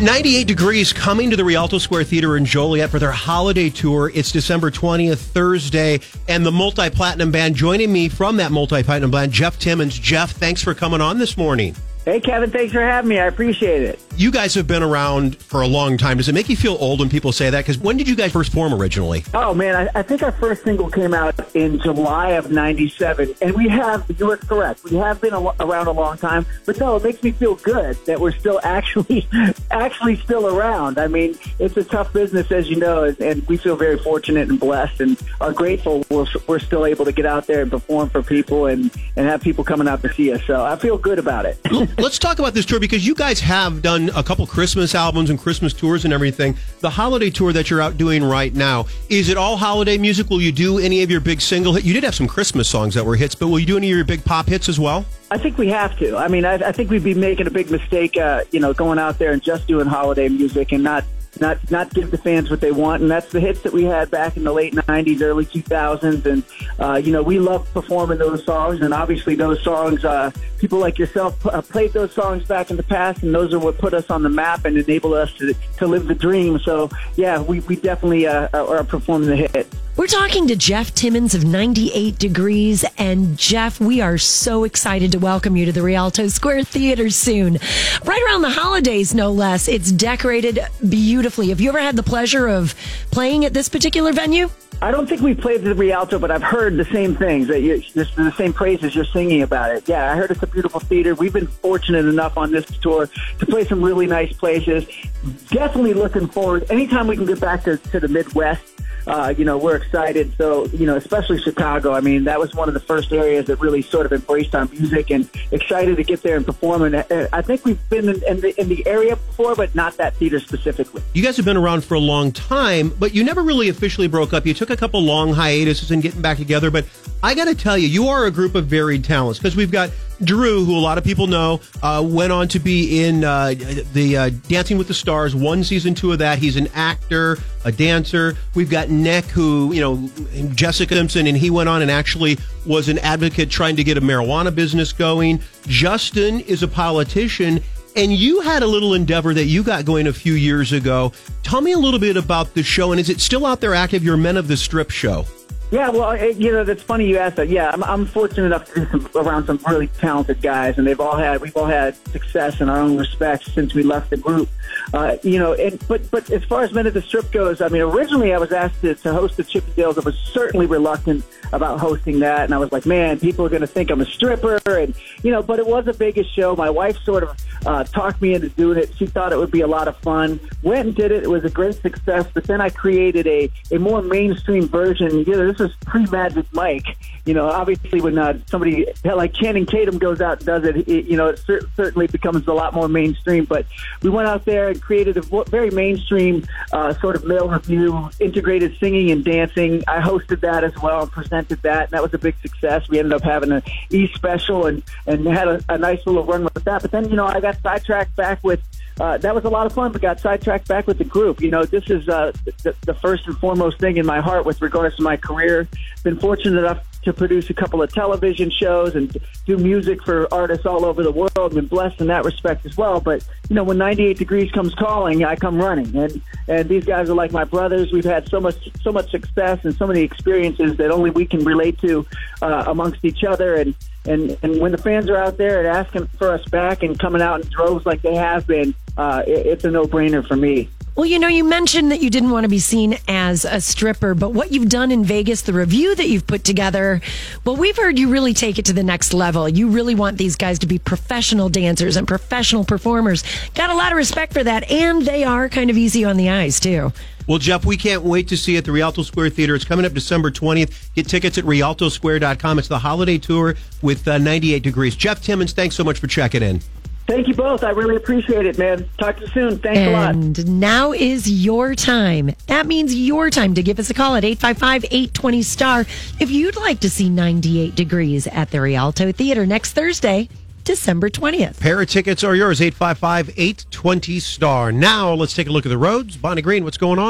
98 Degrees coming to the Rialto Square Theater in Joliet for their holiday tour. It's December 20th, Thursday, and the multi platinum band joining me from that multi platinum band, Jeff Timmons. Jeff, thanks for coming on this morning. Hey, Kevin, thanks for having me. I appreciate it. You guys have been around for a long time. Does it make you feel old when people say that? Because when did you guys first form originally? Oh, man, I, I think our first single came out in July of 97. And we have, you are correct, we have been a, around a long time. But no, it makes me feel good that we're still actually, actually still around. I mean, it's a tough business, as you know, and, and we feel very fortunate and blessed and are grateful we're, we're still able to get out there and perform for people and, and have people coming out to see us. So I feel good about it. let's talk about this tour because you guys have done a couple Christmas albums and Christmas tours and everything. The holiday tour that you're out doing right now, is it all holiday music? Will you do any of your big single hits? You did have some Christmas songs that were hits, but will you do any of your big pop hits as well? I think we have to. I mean, I, I think we'd be making a big mistake, uh, you know, going out there and just doing holiday music and not not not give the fans what they want, and that's the hits that we had back in the late '90s, early 2000s, and uh, you know we love performing those songs, and obviously those songs, uh, people like yourself uh, played those songs back in the past, and those are what put us on the map and enabled us to to live the dream. So yeah, we we definitely uh, are performing the hit. We're talking to Jeff Timmons of 98 Degrees. And Jeff, we are so excited to welcome you to the Rialto Square Theater soon. Right around the holidays, no less. It's decorated beautifully. Have you ever had the pleasure of playing at this particular venue? I don't think we played the Rialto, but I've heard the same things that you, the same praises you're singing about it. Yeah, I heard it's a beautiful theater. We've been fortunate enough on this tour to play some really nice places. Definitely looking forward. Anytime we can get back to, to the Midwest, uh, you know, we're excited. So, you know, especially Chicago. I mean, that was one of the first areas that really sort of embraced our music and excited to get there and perform. And uh, I think we've been in, in, the, in the area before, but not that theater specifically. You guys have been around for a long time, but you never really officially broke up. You took a couple long hiatuses and getting back together. But I got to tell you, you are a group of varied talents because we've got Drew, who a lot of people know, uh, went on to be in uh, the uh, Dancing with the Stars, one season two of that. He's an actor, a dancer. We've got Nick, who, you know, Jessica Simpson, and he went on and actually was an advocate trying to get a marijuana business going. Justin is a politician. And you had a little endeavor that you got going a few years ago. Tell me a little bit about the show, and is it still out there active? Your Men of the Strip show. Yeah, well, you know, that's funny you asked that. Yeah, I'm, I'm fortunate enough to be some, around some really talented guys, and they've all had we've all had success in our own respects since we left the group. Uh, you know, and but but as far as Men of the Strip goes, I mean, originally I was asked to, to host the Chippendales. I was certainly reluctant about hosting that, and I was like, man, people are going to think I'm a stripper, and you know, but it was a biggest show. My wife sort of uh, talked me into doing it. She thought it would be a lot of fun. Went and did it. It was a great success. But then I created a a more mainstream version. You know, this is pre Magic Mike. You know, obviously when uh, somebody like Channing Tatum goes out and does it, it you know, it cer- certainly becomes a lot more mainstream. But we went out there and created a very mainstream uh, sort of male revue, integrated singing and dancing. I hosted that as well and presented that, and that was a big success. We ended up having an E special and and had a, a nice little run with that. But then, you know, I got sidetracked back with uh, that was a lot of fun, but got sidetracked back with the group. You know, this is uh, the, the first and foremost thing in my heart with regards to my career. Been fortunate enough to produce a couple of television shows and do music for artists all over the world. Been blessed in that respect as well. But you know, when 98 Degrees comes calling, I come running, and and these guys are like my brothers. We've had so much so much success and so many experiences that only we can relate to uh, amongst each other. And and and when the fans are out there and asking for us back and coming out in droves like they have been, uh, it, it's a no brainer for me. Well, you know, you mentioned that you didn't want to be seen as a stripper, but what you've done in Vegas, the revue that you've put together, well, we've heard you really take it to the next level. You really want these guys to be professional dancers and professional performers. Got a lot of respect for that, and they are kind of easy on the eyes, too. Well, Jeff, we can't wait to see you at the Rialto Square Theater. It's coming up December 20th. Get tickets at rialtosquare.com. It's the holiday tour with uh, 98 Degrees. Jeff Timmons, thanks so much for checking in. Thank you both. I really appreciate it, man. Talk to you soon. Thanks and a lot. And now is your time. That means your time to give us a call at 855-820 star if you'd like to see 98 degrees at the Rialto Theater next Thursday. December 20th. Pair of tickets are yours, 855 820 star. Now, let's take a look at the roads. Bonnie Green, what's going on?